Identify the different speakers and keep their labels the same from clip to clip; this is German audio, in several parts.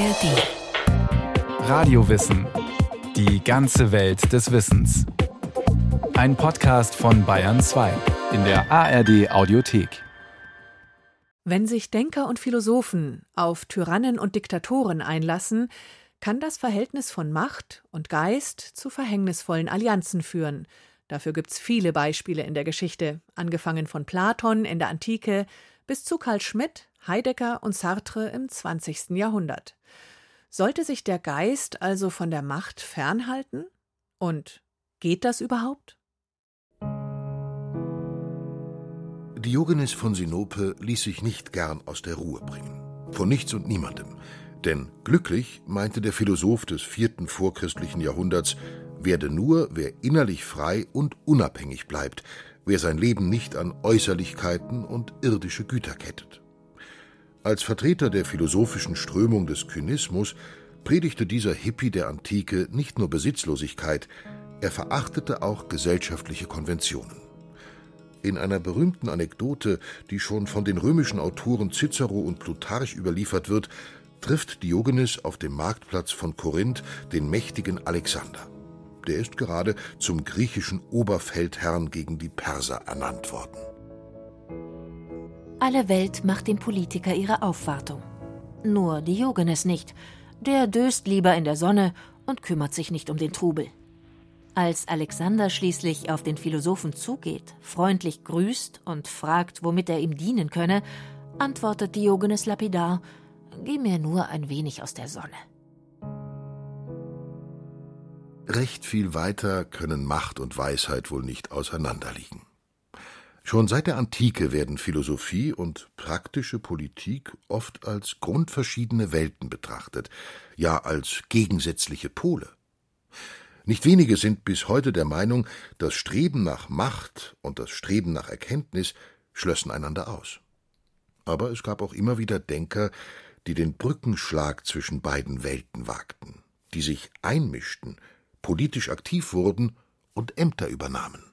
Speaker 1: ARD.
Speaker 2: Radiowissen. Die ganze Welt des Wissens. Ein Podcast von Bayern 2 in der ARD Audiothek.
Speaker 1: Wenn sich Denker und Philosophen auf Tyrannen und Diktatoren einlassen, kann das Verhältnis von Macht und Geist zu verhängnisvollen Allianzen führen. Dafür gibt's viele Beispiele in der Geschichte, angefangen von Platon in der Antike bis zu Karl Schmidt, Heidegger und Sartre im 20. Jahrhundert. Sollte sich der Geist also von der Macht fernhalten? Und geht das überhaupt?
Speaker 3: Diogenes von Sinope ließ sich nicht gern aus der Ruhe bringen. Von nichts und niemandem. Denn glücklich, meinte der Philosoph des vierten vorchristlichen Jahrhunderts, werde nur, wer innerlich frei und unabhängig bleibt, wer sein Leben nicht an Äußerlichkeiten und irdische Güter kettet. Als Vertreter der philosophischen Strömung des Kynismus predigte dieser Hippie der Antike nicht nur Besitzlosigkeit, er verachtete auch gesellschaftliche Konventionen. In einer berühmten Anekdote, die schon von den römischen Autoren Cicero und Plutarch überliefert wird, trifft Diogenes auf dem Marktplatz von Korinth den mächtigen Alexander. Der ist gerade zum griechischen Oberfeldherrn gegen die Perser ernannt worden.
Speaker 4: Alle Welt macht dem Politiker ihre Aufwartung. Nur Diogenes nicht. Der döst lieber in der Sonne und kümmert sich nicht um den Trubel. Als Alexander schließlich auf den Philosophen zugeht, freundlich grüßt und fragt, womit er ihm dienen könne, antwortet Diogenes lapidar: Geh mir nur ein wenig aus der Sonne.
Speaker 3: Recht viel weiter können Macht und Weisheit wohl nicht auseinanderliegen. Schon seit der Antike werden Philosophie und praktische Politik oft als grundverschiedene Welten betrachtet, ja als gegensätzliche Pole. Nicht wenige sind bis heute der Meinung, das Streben nach Macht und das Streben nach Erkenntnis schlössen einander aus. Aber es gab auch immer wieder Denker, die den Brückenschlag zwischen beiden Welten wagten, die sich einmischten, politisch aktiv wurden und Ämter übernahmen.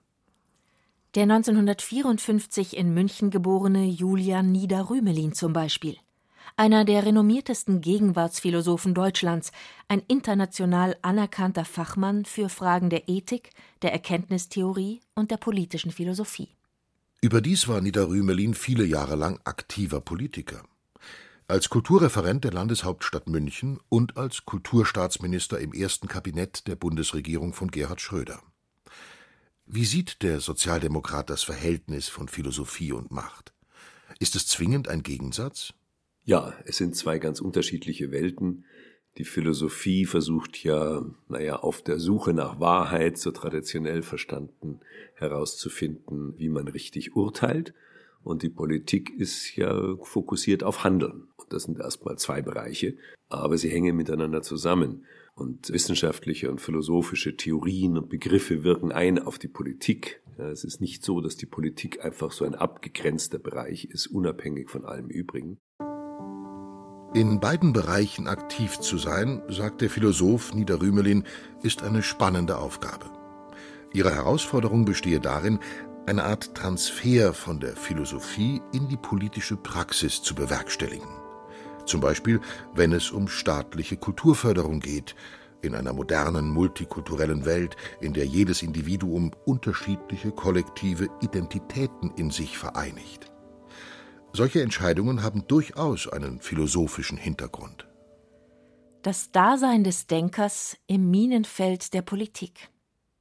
Speaker 4: Der 1954 in München geborene Julian Nieder-Rümelin zum Beispiel. Einer der renommiertesten Gegenwartsphilosophen Deutschlands, ein international anerkannter Fachmann für Fragen der Ethik, der Erkenntnistheorie und der politischen Philosophie.
Speaker 3: Überdies war Nieder-Rümelin viele Jahre lang aktiver Politiker. Als Kulturreferent der Landeshauptstadt München und als Kulturstaatsminister im ersten Kabinett der Bundesregierung von Gerhard Schröder. Wie sieht der Sozialdemokrat das Verhältnis von Philosophie und Macht? Ist es zwingend ein Gegensatz?
Speaker 5: Ja, es sind zwei ganz unterschiedliche Welten. Die Philosophie versucht ja, naja, auf der Suche nach Wahrheit, so traditionell verstanden, herauszufinden, wie man richtig urteilt. Und die Politik ist ja fokussiert auf Handeln. Und das sind erstmal zwei Bereiche, aber sie hängen miteinander zusammen. Und wissenschaftliche und philosophische Theorien und Begriffe wirken ein auf die Politik. Es ist nicht so, dass die Politik einfach so ein abgegrenzter Bereich ist, unabhängig von allem Übrigen.
Speaker 3: In beiden Bereichen aktiv zu sein, sagt der Philosoph Niederrümelin, ist eine spannende Aufgabe. Ihre Herausforderung bestehe darin, eine Art Transfer von der Philosophie in die politische Praxis zu bewerkstelligen zum Beispiel wenn es um staatliche Kulturförderung geht, in einer modernen, multikulturellen Welt, in der jedes Individuum unterschiedliche kollektive Identitäten in sich vereinigt. Solche Entscheidungen haben durchaus einen philosophischen Hintergrund.
Speaker 4: Das Dasein des Denkers im Minenfeld der Politik.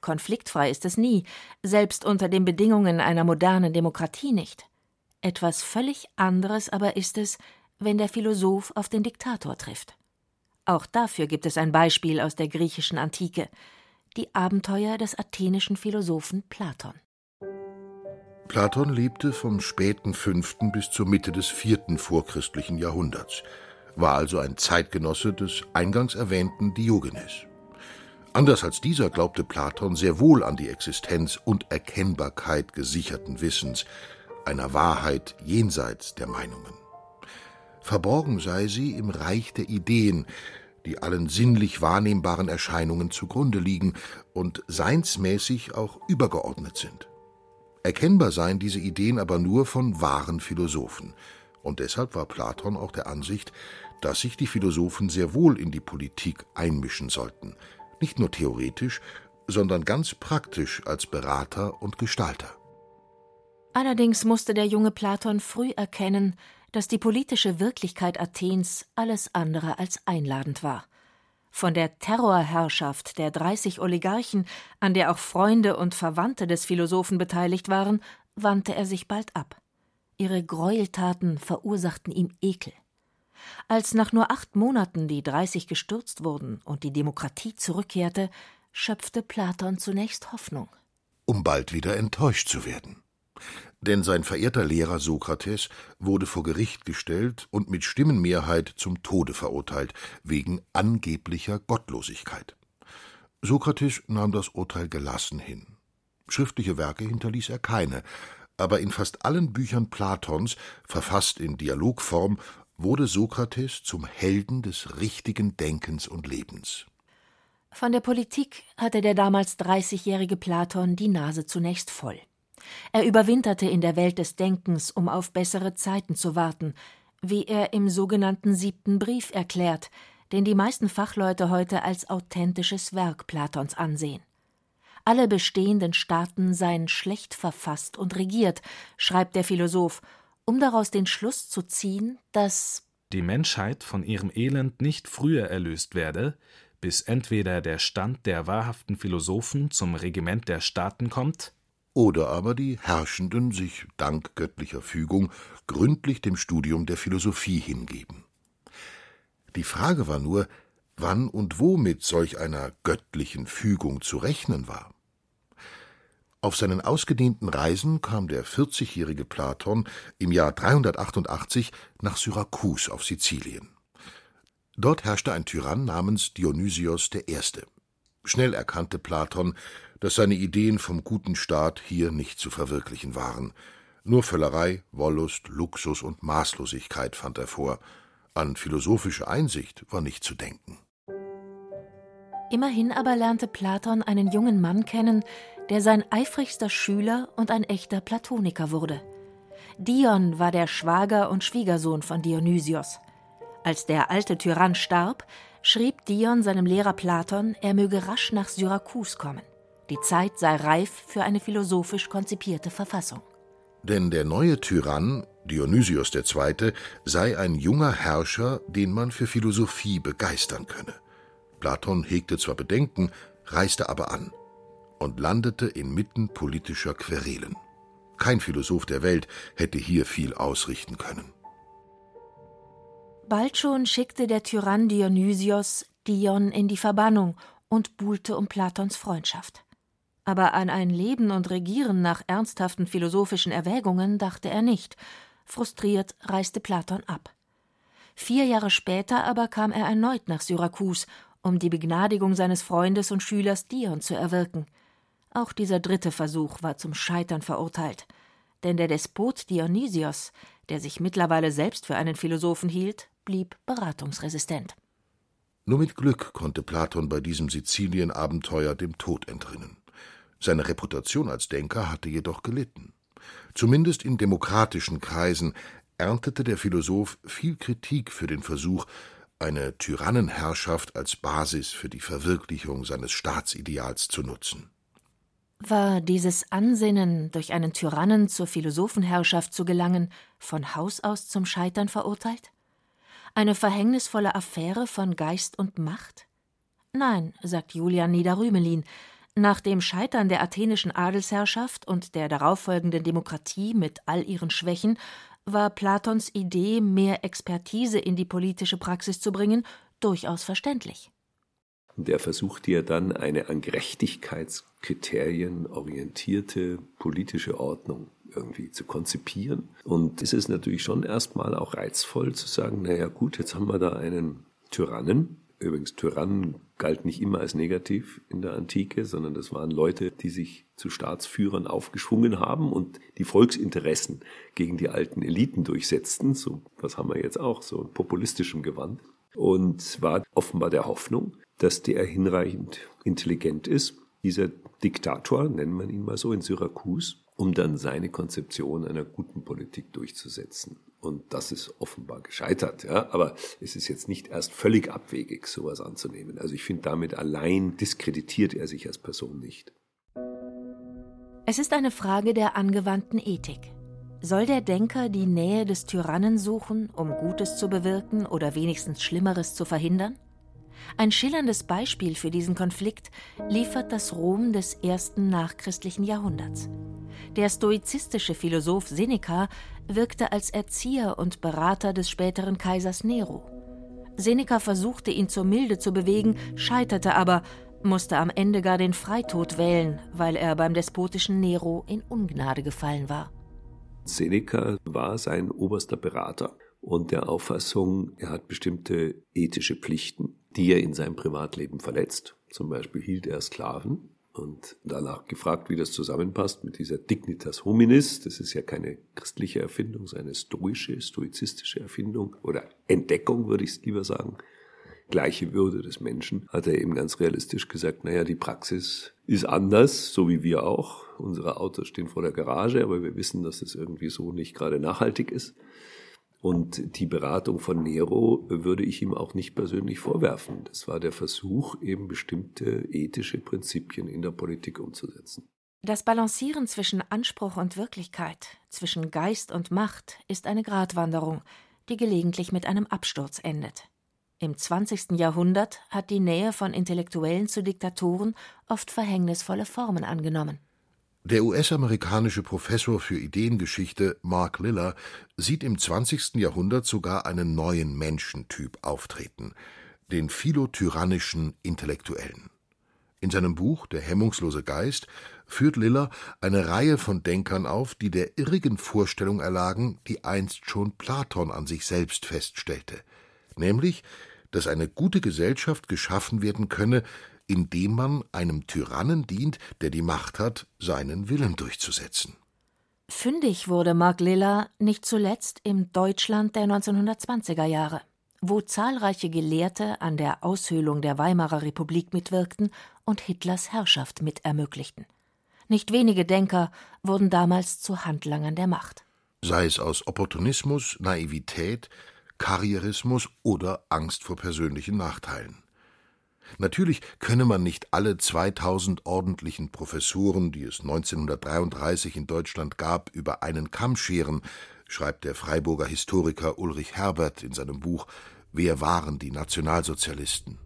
Speaker 4: Konfliktfrei ist es nie, selbst unter den Bedingungen einer modernen Demokratie nicht. Etwas völlig anderes aber ist es, wenn der Philosoph auf den Diktator trifft. Auch dafür gibt es ein Beispiel aus der griechischen Antike die Abenteuer des athenischen Philosophen Platon.
Speaker 3: Platon lebte vom späten fünften bis zur Mitte des vierten vorchristlichen Jahrhunderts, war also ein Zeitgenosse des eingangs erwähnten Diogenes. Anders als dieser glaubte Platon sehr wohl an die Existenz und Erkennbarkeit gesicherten Wissens, einer Wahrheit jenseits der Meinungen. Verborgen sei sie im Reich der Ideen, die allen sinnlich wahrnehmbaren Erscheinungen zugrunde liegen und seinsmäßig auch übergeordnet sind. Erkennbar seien diese Ideen aber nur von wahren Philosophen, Und deshalb war Platon auch der Ansicht, dass sich die Philosophen sehr wohl in die Politik einmischen sollten, nicht nur theoretisch, sondern ganz praktisch als Berater und Gestalter.
Speaker 4: Allerdings musste der junge Platon früh erkennen, dass die politische Wirklichkeit Athens alles andere als einladend war. Von der Terrorherrschaft der 30 Oligarchen, an der auch Freunde und Verwandte des Philosophen beteiligt waren, wandte er sich bald ab. Ihre Gräueltaten verursachten ihm Ekel. Als nach nur acht Monaten die 30 gestürzt wurden und die Demokratie zurückkehrte, schöpfte Platon zunächst Hoffnung.
Speaker 3: Um bald wieder enttäuscht zu werden. Denn sein verehrter Lehrer Sokrates wurde vor Gericht gestellt und mit Stimmenmehrheit zum Tode verurteilt, wegen angeblicher Gottlosigkeit. Sokrates nahm das Urteil gelassen hin. Schriftliche Werke hinterließ er keine, aber in fast allen Büchern Platons, verfasst in Dialogform, wurde Sokrates zum Helden des richtigen Denkens und Lebens.
Speaker 4: Von der Politik hatte der damals 30-jährige Platon die Nase zunächst voll. Er überwinterte in der Welt des Denkens, um auf bessere Zeiten zu warten, wie er im sogenannten siebten Brief erklärt, den die meisten Fachleute heute als authentisches Werk Platons ansehen. Alle bestehenden Staaten seien schlecht verfasst und regiert, schreibt der Philosoph, um daraus den Schluss zu ziehen, dass
Speaker 6: die Menschheit von ihrem Elend nicht früher erlöst werde, bis entweder der Stand der wahrhaften Philosophen zum Regiment der Staaten kommt,
Speaker 3: oder aber die Herrschenden sich dank göttlicher Fügung gründlich dem Studium der Philosophie hingeben. Die Frage war nur, wann und wo mit solch einer göttlichen Fügung zu rechnen war. Auf seinen ausgedehnten Reisen kam der 40-jährige Platon im Jahr 388 nach Syrakus auf Sizilien. Dort herrschte ein Tyrann namens Dionysios I. Schnell erkannte Platon, dass seine Ideen vom guten Staat hier nicht zu verwirklichen waren. Nur Völlerei, Wollust, Luxus und Maßlosigkeit fand er vor. An philosophische Einsicht war nicht zu denken.
Speaker 4: Immerhin aber lernte Platon einen jungen Mann kennen, der sein eifrigster Schüler und ein echter Platoniker wurde. Dion war der Schwager und Schwiegersohn von Dionysios. Als der alte Tyrann starb, schrieb Dion seinem Lehrer Platon, er möge rasch nach Syrakus kommen. Die Zeit sei reif für eine philosophisch konzipierte Verfassung.
Speaker 3: Denn der neue Tyrann, Dionysios II., sei ein junger Herrscher, den man für Philosophie begeistern könne. Platon hegte zwar Bedenken, reiste aber an und landete inmitten politischer Querelen. Kein Philosoph der Welt hätte hier viel ausrichten können.
Speaker 4: Bald schon schickte der Tyrann Dionysios Dion in die Verbannung und buhlte um Platons Freundschaft aber an ein Leben und Regieren nach ernsthaften philosophischen Erwägungen dachte er nicht. Frustriert reiste Platon ab. Vier Jahre später aber kam er erneut nach Syrakus, um die Begnadigung seines Freundes und Schülers Dion zu erwirken. Auch dieser dritte Versuch war zum Scheitern verurteilt, denn der Despot Dionysios, der sich mittlerweile selbst für einen Philosophen hielt, blieb beratungsresistent.
Speaker 3: Nur mit Glück konnte Platon bei diesem Sizilienabenteuer dem Tod entrinnen. Seine Reputation als Denker hatte jedoch gelitten. Zumindest in demokratischen Kreisen erntete der Philosoph viel Kritik für den Versuch, eine Tyrannenherrschaft als Basis für die Verwirklichung seines Staatsideals zu nutzen.
Speaker 4: War dieses Ansinnen, durch einen Tyrannen zur Philosophenherrschaft zu gelangen, von Haus aus zum Scheitern verurteilt? Eine verhängnisvolle Affäre von Geist und Macht? Nein, sagt Julian Niederrümelin, nach dem Scheitern der athenischen Adelsherrschaft und der darauffolgenden Demokratie mit all ihren Schwächen war Platons Idee, mehr Expertise in die politische Praxis zu bringen, durchaus verständlich.
Speaker 5: Und er versuchte ja dann eine an Gerechtigkeitskriterien orientierte politische Ordnung irgendwie zu konzipieren. Und es ist natürlich schon erstmal auch reizvoll zu sagen, naja gut, jetzt haben wir da einen Tyrannen, Übrigens, Tyrannen galt nicht immer als negativ in der Antike, sondern das waren Leute, die sich zu Staatsführern aufgeschwungen haben und die Volksinteressen gegen die alten Eliten durchsetzten. So, was haben wir jetzt auch, so in populistischem Gewand. Und war offenbar der Hoffnung, dass der hinreichend intelligent ist, dieser Diktator, nennen wir ihn mal so, in Syrakus, um dann seine Konzeption einer guten Politik durchzusetzen. Und das ist offenbar gescheitert. Ja? Aber es ist jetzt nicht erst völlig abwegig, sowas anzunehmen. Also ich finde, damit allein diskreditiert er sich als Person nicht.
Speaker 4: Es ist eine Frage der angewandten Ethik. Soll der Denker die Nähe des Tyrannen suchen, um Gutes zu bewirken oder wenigstens Schlimmeres zu verhindern? Ein schillerndes Beispiel für diesen Konflikt liefert das Rom des ersten nachchristlichen Jahrhunderts. Der stoizistische Philosoph Seneca wirkte als Erzieher und Berater des späteren Kaisers Nero. Seneca versuchte ihn zur Milde zu bewegen, scheiterte aber, musste am Ende gar den Freitod wählen, weil er beim despotischen Nero in Ungnade gefallen war.
Speaker 5: Seneca war sein oberster Berater und der Auffassung, er hat bestimmte ethische Pflichten, die er in seinem Privatleben verletzt. Zum Beispiel hielt er Sklaven und danach gefragt, wie das zusammenpasst mit dieser Dignitas hominis. Das ist ja keine christliche Erfindung, ist eine stoische, stoizistische Erfindung oder Entdeckung, würde ich es lieber sagen. Gleiche Würde des Menschen, hat er eben ganz realistisch gesagt, naja, die Praxis ist anders, so wie wir auch. Unsere Autos stehen vor der Garage, aber wir wissen, dass es irgendwie so nicht gerade nachhaltig ist. Und die Beratung von Nero würde ich ihm auch nicht persönlich vorwerfen. Das war der Versuch, eben bestimmte ethische Prinzipien in der Politik umzusetzen.
Speaker 4: Das Balancieren zwischen Anspruch und Wirklichkeit, zwischen Geist und Macht, ist eine Gratwanderung, die gelegentlich mit einem Absturz endet. Im 20. Jahrhundert hat die Nähe von Intellektuellen zu Diktatoren oft verhängnisvolle Formen angenommen.
Speaker 3: Der US-amerikanische Professor für Ideengeschichte Mark Liller sieht im 20. Jahrhundert sogar einen neuen Menschentyp auftreten, den philotyrannischen Intellektuellen. In seinem Buch Der hemmungslose Geist führt Liller eine Reihe von Denkern auf, die der irrigen Vorstellung erlagen, die einst schon Platon an sich selbst feststellte, nämlich, dass eine gute Gesellschaft geschaffen werden könne, indem man einem Tyrannen dient, der die Macht hat, seinen Willen durchzusetzen.
Speaker 4: Fündig wurde Mark Liller nicht zuletzt im Deutschland der 1920er Jahre, wo zahlreiche Gelehrte an der Aushöhlung der Weimarer Republik mitwirkten und Hitlers Herrschaft mit ermöglichten. Nicht wenige Denker wurden damals zu Handlangern der Macht.
Speaker 3: Sei es aus Opportunismus, Naivität, Karrierismus oder Angst vor persönlichen Nachteilen. Natürlich könne man nicht alle 2000 ordentlichen Professuren, die es 1933 in Deutschland gab, über einen Kamm scheren, schreibt der Freiburger Historiker Ulrich Herbert in seinem Buch Wer waren die Nationalsozialisten?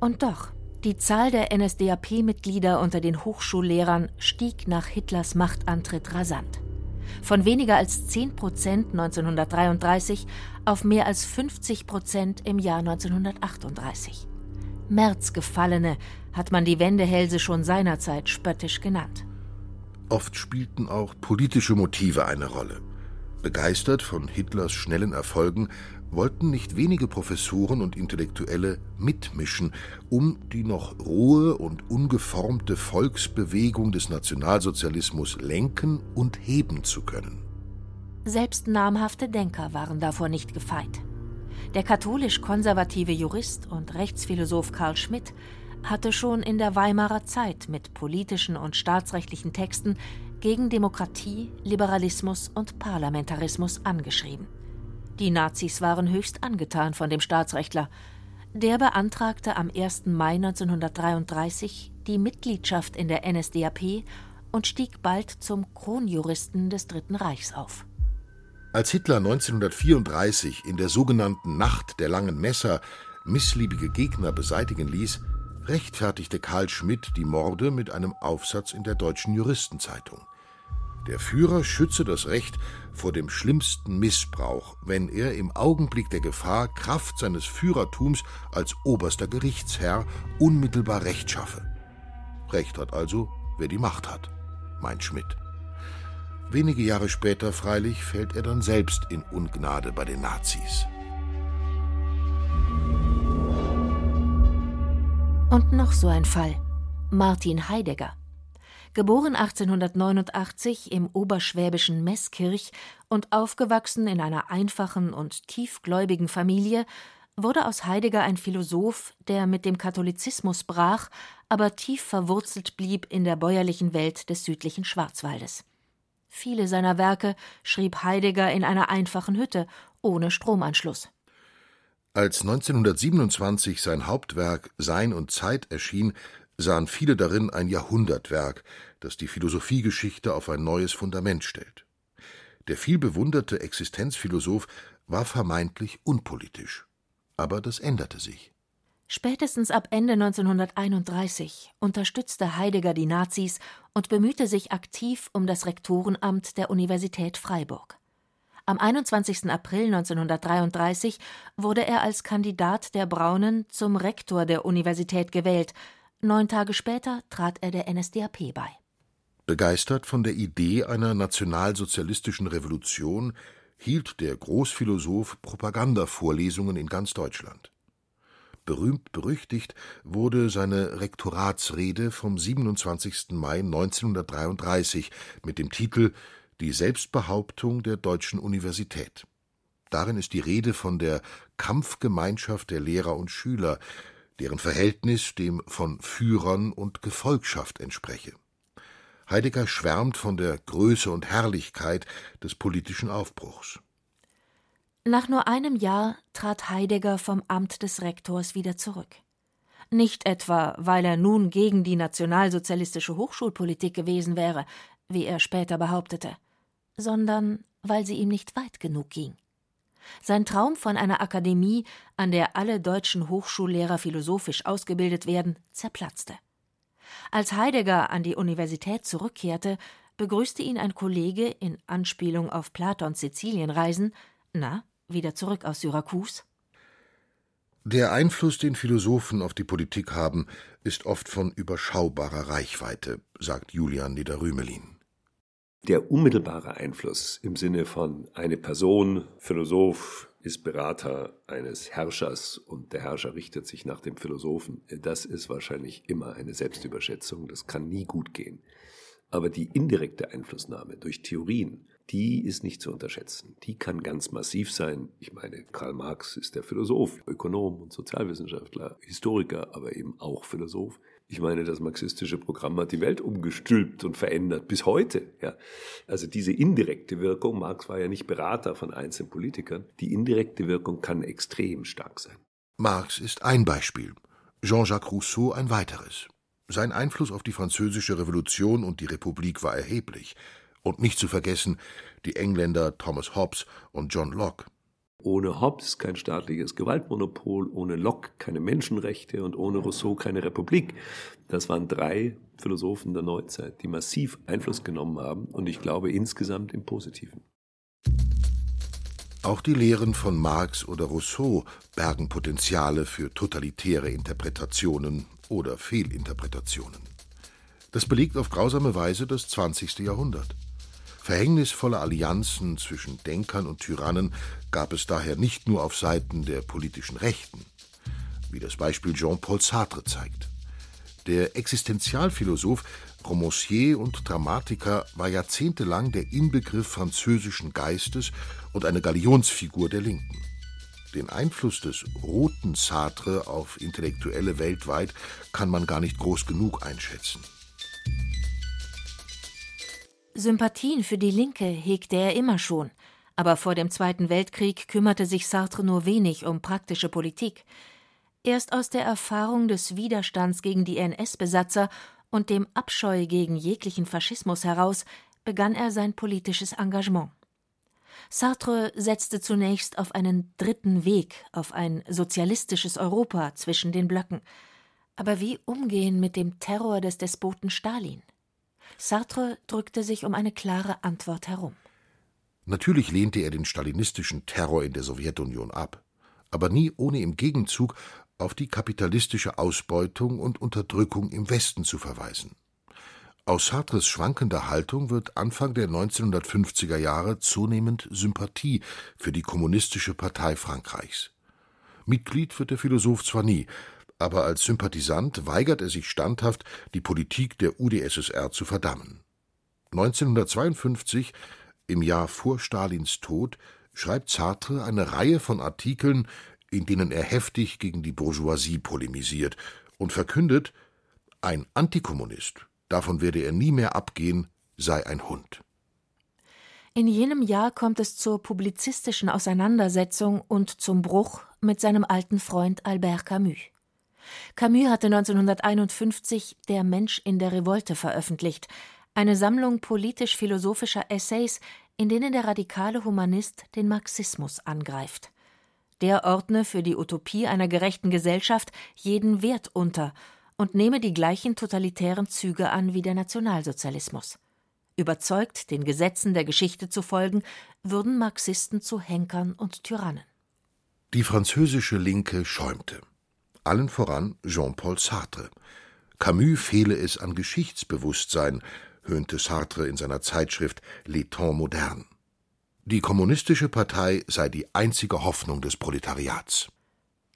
Speaker 4: Und doch, die Zahl der NSDAP-Mitglieder unter den Hochschullehrern stieg nach Hitlers Machtantritt rasant. Von weniger als 10 Prozent 1933 auf mehr als 50 Prozent im Jahr 1938. Märzgefallene hat man die Wendehälse schon seinerzeit spöttisch genannt.
Speaker 3: Oft spielten auch politische Motive eine Rolle. Begeistert von Hitlers schnellen Erfolgen wollten nicht wenige Professoren und Intellektuelle mitmischen, um die noch rohe und ungeformte Volksbewegung des Nationalsozialismus lenken und heben zu können.
Speaker 4: Selbst namhafte Denker waren davor nicht gefeit. Der katholisch-konservative Jurist und Rechtsphilosoph Karl Schmidt hatte schon in der Weimarer Zeit mit politischen und staatsrechtlichen Texten gegen Demokratie, Liberalismus und Parlamentarismus angeschrieben. Die Nazis waren höchst angetan von dem Staatsrechtler. Der beantragte am 1. Mai 1933 die Mitgliedschaft in der NSDAP und stieg bald zum Kronjuristen des Dritten Reichs auf.
Speaker 3: Als Hitler 1934 in der sogenannten Nacht der langen Messer missliebige Gegner beseitigen ließ, rechtfertigte Karl Schmidt die Morde mit einem Aufsatz in der Deutschen Juristenzeitung. Der Führer schütze das Recht vor dem schlimmsten Missbrauch, wenn er im Augenblick der Gefahr Kraft seines Führertums als oberster Gerichtsherr unmittelbar Recht schaffe. Recht hat also, wer die Macht hat, meint Schmidt. Wenige Jahre später freilich fällt er dann selbst in Ungnade bei den Nazis.
Speaker 4: Und noch so ein Fall. Martin Heidegger. Geboren 1889 im oberschwäbischen Meßkirch und aufgewachsen in einer einfachen und tiefgläubigen Familie, wurde aus Heidegger ein Philosoph, der mit dem Katholizismus brach, aber tief verwurzelt blieb in der bäuerlichen Welt des südlichen Schwarzwaldes. Viele seiner Werke schrieb Heidegger in einer einfachen Hütte, ohne Stromanschluss.
Speaker 3: Als 1927 sein Hauptwerk Sein und Zeit erschien, sahen viele darin ein Jahrhundertwerk, das die Philosophiegeschichte auf ein neues Fundament stellt. Der vielbewunderte Existenzphilosoph war vermeintlich unpolitisch. Aber das änderte sich.
Speaker 4: Spätestens ab Ende 1931 unterstützte Heidegger die Nazis und bemühte sich aktiv um das Rektorenamt der Universität Freiburg. Am 21. April 1933 wurde er als Kandidat der Braunen zum Rektor der Universität gewählt. Neun Tage später trat er der NSDAP bei.
Speaker 3: Begeistert von der Idee einer nationalsozialistischen Revolution hielt der Großphilosoph Propagandavorlesungen in ganz Deutschland. Berühmt berüchtigt wurde seine Rektoratsrede vom 27. Mai 1933 mit dem Titel Die Selbstbehauptung der deutschen Universität. Darin ist die Rede von der Kampfgemeinschaft der Lehrer und Schüler, deren Verhältnis dem von Führern und Gefolgschaft entspreche. Heidegger schwärmt von der Größe und Herrlichkeit des politischen Aufbruchs.
Speaker 4: Nach nur einem Jahr trat Heidegger vom Amt des Rektors wieder zurück. Nicht etwa, weil er nun gegen die nationalsozialistische Hochschulpolitik gewesen wäre, wie er später behauptete, sondern weil sie ihm nicht weit genug ging. Sein Traum von einer Akademie, an der alle deutschen Hochschullehrer philosophisch ausgebildet werden, zerplatzte. Als Heidegger an die Universität zurückkehrte, begrüßte ihn ein Kollege in Anspielung auf Platons Sizilienreisen. Na, wieder zurück aus Syrakus?
Speaker 3: Der Einfluss, den Philosophen auf die Politik haben, ist oft von überschaubarer Reichweite, sagt Julian Niederrümelin.
Speaker 5: Der unmittelbare Einfluss im Sinne von eine Person, Philosoph, ist Berater eines Herrschers und der Herrscher richtet sich nach dem Philosophen, das ist wahrscheinlich immer eine Selbstüberschätzung, das kann nie gut gehen. Aber die indirekte Einflussnahme durch Theorien, die ist nicht zu unterschätzen. Die kann ganz massiv sein. Ich meine, Karl Marx ist der Philosoph, Ökonom und Sozialwissenschaftler, Historiker, aber eben auch Philosoph. Ich meine, das marxistische Programm hat die Welt umgestülpt und verändert bis heute. Ja. Also diese indirekte Wirkung, Marx war ja nicht Berater von einzelnen Politikern, die indirekte Wirkung kann extrem stark sein.
Speaker 3: Marx ist ein Beispiel, Jean-Jacques Rousseau ein weiteres. Sein Einfluss auf die französische Revolution und die Republik war erheblich. Und nicht zu vergessen die Engländer Thomas Hobbes und John Locke.
Speaker 5: Ohne Hobbes kein staatliches Gewaltmonopol, ohne Locke keine Menschenrechte und ohne Rousseau keine Republik. Das waren drei Philosophen der Neuzeit, die massiv Einfluss genommen haben und ich glaube insgesamt im Positiven.
Speaker 3: Auch die Lehren von Marx oder Rousseau bergen Potenziale für totalitäre Interpretationen oder Fehlinterpretationen. Das belegt auf grausame Weise das 20. Jahrhundert. Verhängnisvolle Allianzen zwischen Denkern und Tyrannen gab es daher nicht nur auf Seiten der politischen Rechten, wie das Beispiel Jean-Paul Sartre zeigt. Der Existenzialphilosoph, Romancier und Dramatiker war jahrzehntelang der Inbegriff französischen Geistes und eine Galionsfigur der Linken. Den Einfluss des roten Sartre auf Intellektuelle weltweit kann man gar nicht groß genug einschätzen.
Speaker 4: Sympathien für die Linke hegte er immer schon, aber vor dem Zweiten Weltkrieg kümmerte sich Sartre nur wenig um praktische Politik. Erst aus der Erfahrung des Widerstands gegen die NS-Besatzer und dem Abscheu gegen jeglichen Faschismus heraus begann er sein politisches Engagement. Sartre setzte zunächst auf einen dritten Weg, auf ein sozialistisches Europa zwischen den Blöcken. Aber wie umgehen mit dem Terror des Despoten Stalin? Sartre drückte sich um eine klare Antwort herum.
Speaker 3: Natürlich lehnte er den stalinistischen Terror in der Sowjetunion ab, aber nie ohne im Gegenzug auf die kapitalistische Ausbeutung und Unterdrückung im Westen zu verweisen. Aus Sartres schwankender Haltung wird Anfang der 1950er Jahre zunehmend Sympathie für die Kommunistische Partei Frankreichs. Mitglied wird der Philosoph zwar nie, aber als Sympathisant weigert er sich standhaft, die Politik der UdSSR zu verdammen. 1952, im Jahr vor Stalins Tod, schreibt Sartre eine Reihe von Artikeln, in denen er heftig gegen die Bourgeoisie polemisiert und verkündet, ein Antikommunist, davon werde er nie mehr abgehen, sei ein Hund.
Speaker 4: In jenem Jahr kommt es zur publizistischen Auseinandersetzung und zum Bruch mit seinem alten Freund Albert Camus. Camus hatte 1951 Der Mensch in der Revolte veröffentlicht, eine Sammlung politisch-philosophischer Essays, in denen der radikale Humanist den Marxismus angreift. Der ordne für die Utopie einer gerechten Gesellschaft jeden Wert unter und nehme die gleichen totalitären Züge an wie der Nationalsozialismus. Überzeugt, den Gesetzen der Geschichte zu folgen, würden Marxisten zu Henkern und Tyrannen.
Speaker 3: Die französische Linke schäumte. Allen voran Jean-Paul Sartre. Camus fehle es an Geschichtsbewusstsein, höhnte Sartre in seiner Zeitschrift L'État moderne. Die kommunistische Partei sei die einzige Hoffnung des Proletariats.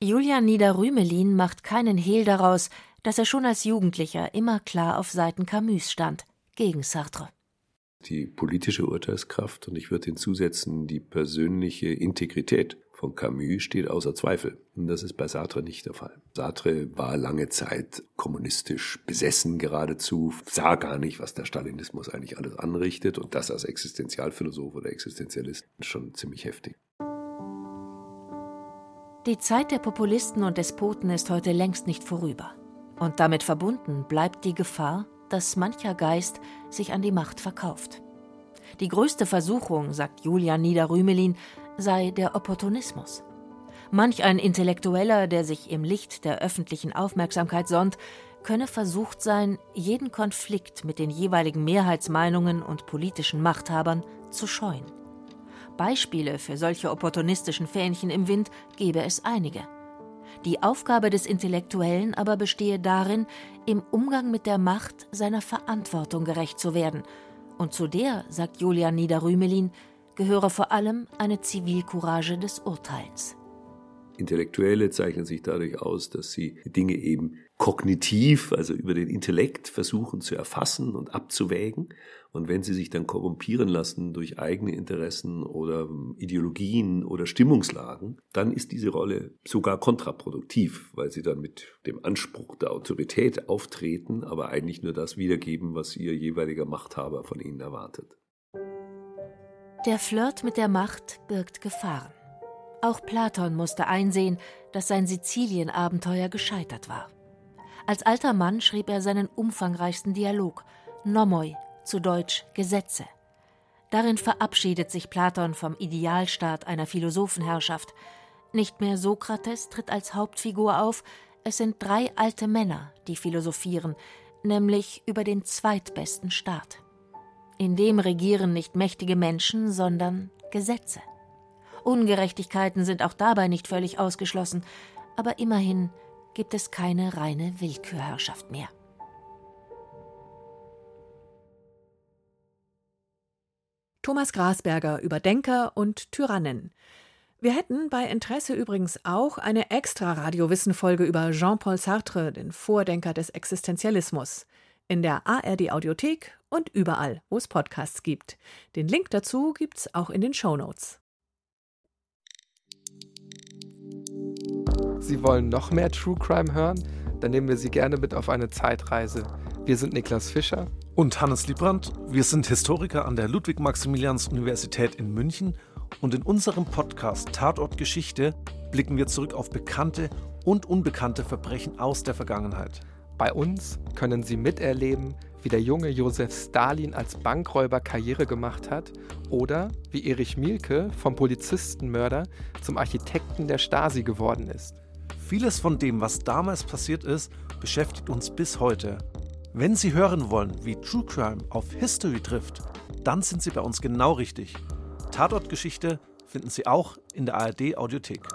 Speaker 4: Julian Niederrümelin macht keinen Hehl daraus, dass er schon als Jugendlicher immer klar auf Seiten Camus stand, gegen Sartre.
Speaker 5: Die politische Urteilskraft und ich würde hinzusetzen, die persönliche Integrität von Camus steht außer Zweifel. Und das ist bei Sartre nicht der Fall. Sartre war lange Zeit kommunistisch besessen geradezu, sah gar nicht, was der Stalinismus eigentlich alles anrichtet und das als Existenzialphilosoph oder Existenzialist schon ziemlich heftig.
Speaker 4: Die Zeit der Populisten und Despoten ist heute längst nicht vorüber. Und damit verbunden bleibt die Gefahr, dass mancher Geist sich an die Macht verkauft. Die größte Versuchung, sagt Julian Niederrümelin, sei der Opportunismus. Manch ein Intellektueller, der sich im Licht der öffentlichen Aufmerksamkeit sonnt, könne versucht sein, jeden Konflikt mit den jeweiligen Mehrheitsmeinungen und politischen Machthabern zu scheuen. Beispiele für solche opportunistischen Fähnchen im Wind gebe es einige. Die Aufgabe des Intellektuellen aber bestehe darin, im Umgang mit der Macht seiner Verantwortung gerecht zu werden. Und zu der, sagt Julian Niederrümelin, gehöre vor allem eine Zivilcourage des Urteils.
Speaker 5: Intellektuelle zeichnen sich dadurch aus, dass sie Dinge eben kognitiv, also über den Intellekt versuchen zu erfassen und abzuwägen. Und wenn sie sich dann korrumpieren lassen durch eigene Interessen oder Ideologien oder Stimmungslagen, dann ist diese Rolle sogar kontraproduktiv, weil sie dann mit dem Anspruch der Autorität auftreten, aber eigentlich nur das wiedergeben, was ihr jeweiliger Machthaber von ihnen erwartet.
Speaker 4: Der Flirt mit der Macht birgt Gefahren. Auch Platon musste einsehen, dass sein Sizilien-Abenteuer gescheitert war. Als alter Mann schrieb er seinen umfangreichsten Dialog, Nomoi, zu Deutsch Gesetze. Darin verabschiedet sich Platon vom Idealstaat einer Philosophenherrschaft. Nicht mehr Sokrates tritt als Hauptfigur auf, es sind drei alte Männer, die philosophieren, nämlich über den zweitbesten Staat. In dem regieren nicht mächtige Menschen, sondern Gesetze. Ungerechtigkeiten sind auch dabei nicht völlig ausgeschlossen, aber immerhin gibt es keine reine Willkürherrschaft mehr.
Speaker 1: Thomas Grasberger über Denker und Tyrannen. Wir hätten bei Interesse übrigens auch eine extra Radiowissen-Folge über Jean-Paul Sartre, den Vordenker des Existenzialismus, in der ARD Audiothek und überall, wo es Podcasts gibt. Den Link dazu gibt's auch in den Show Notes.
Speaker 7: Sie wollen noch mehr True Crime hören? Dann nehmen wir Sie gerne mit auf eine Zeitreise. Wir sind Niklas Fischer
Speaker 8: und Hannes Liebrandt. Wir sind Historiker an der Ludwig-Maximilians-Universität in München und in unserem Podcast Tatort Geschichte blicken wir zurück auf bekannte und unbekannte Verbrechen aus der Vergangenheit.
Speaker 7: Bei uns können Sie miterleben, wie der junge Josef Stalin als Bankräuber Karriere gemacht hat oder wie Erich Mielke vom Polizistenmörder zum Architekten der Stasi geworden ist.
Speaker 8: Vieles von dem, was damals passiert ist, beschäftigt uns bis heute. Wenn Sie hören wollen, wie True Crime auf History trifft, dann sind Sie bei uns genau richtig. Tatortgeschichte finden Sie auch in der ARD Audiothek.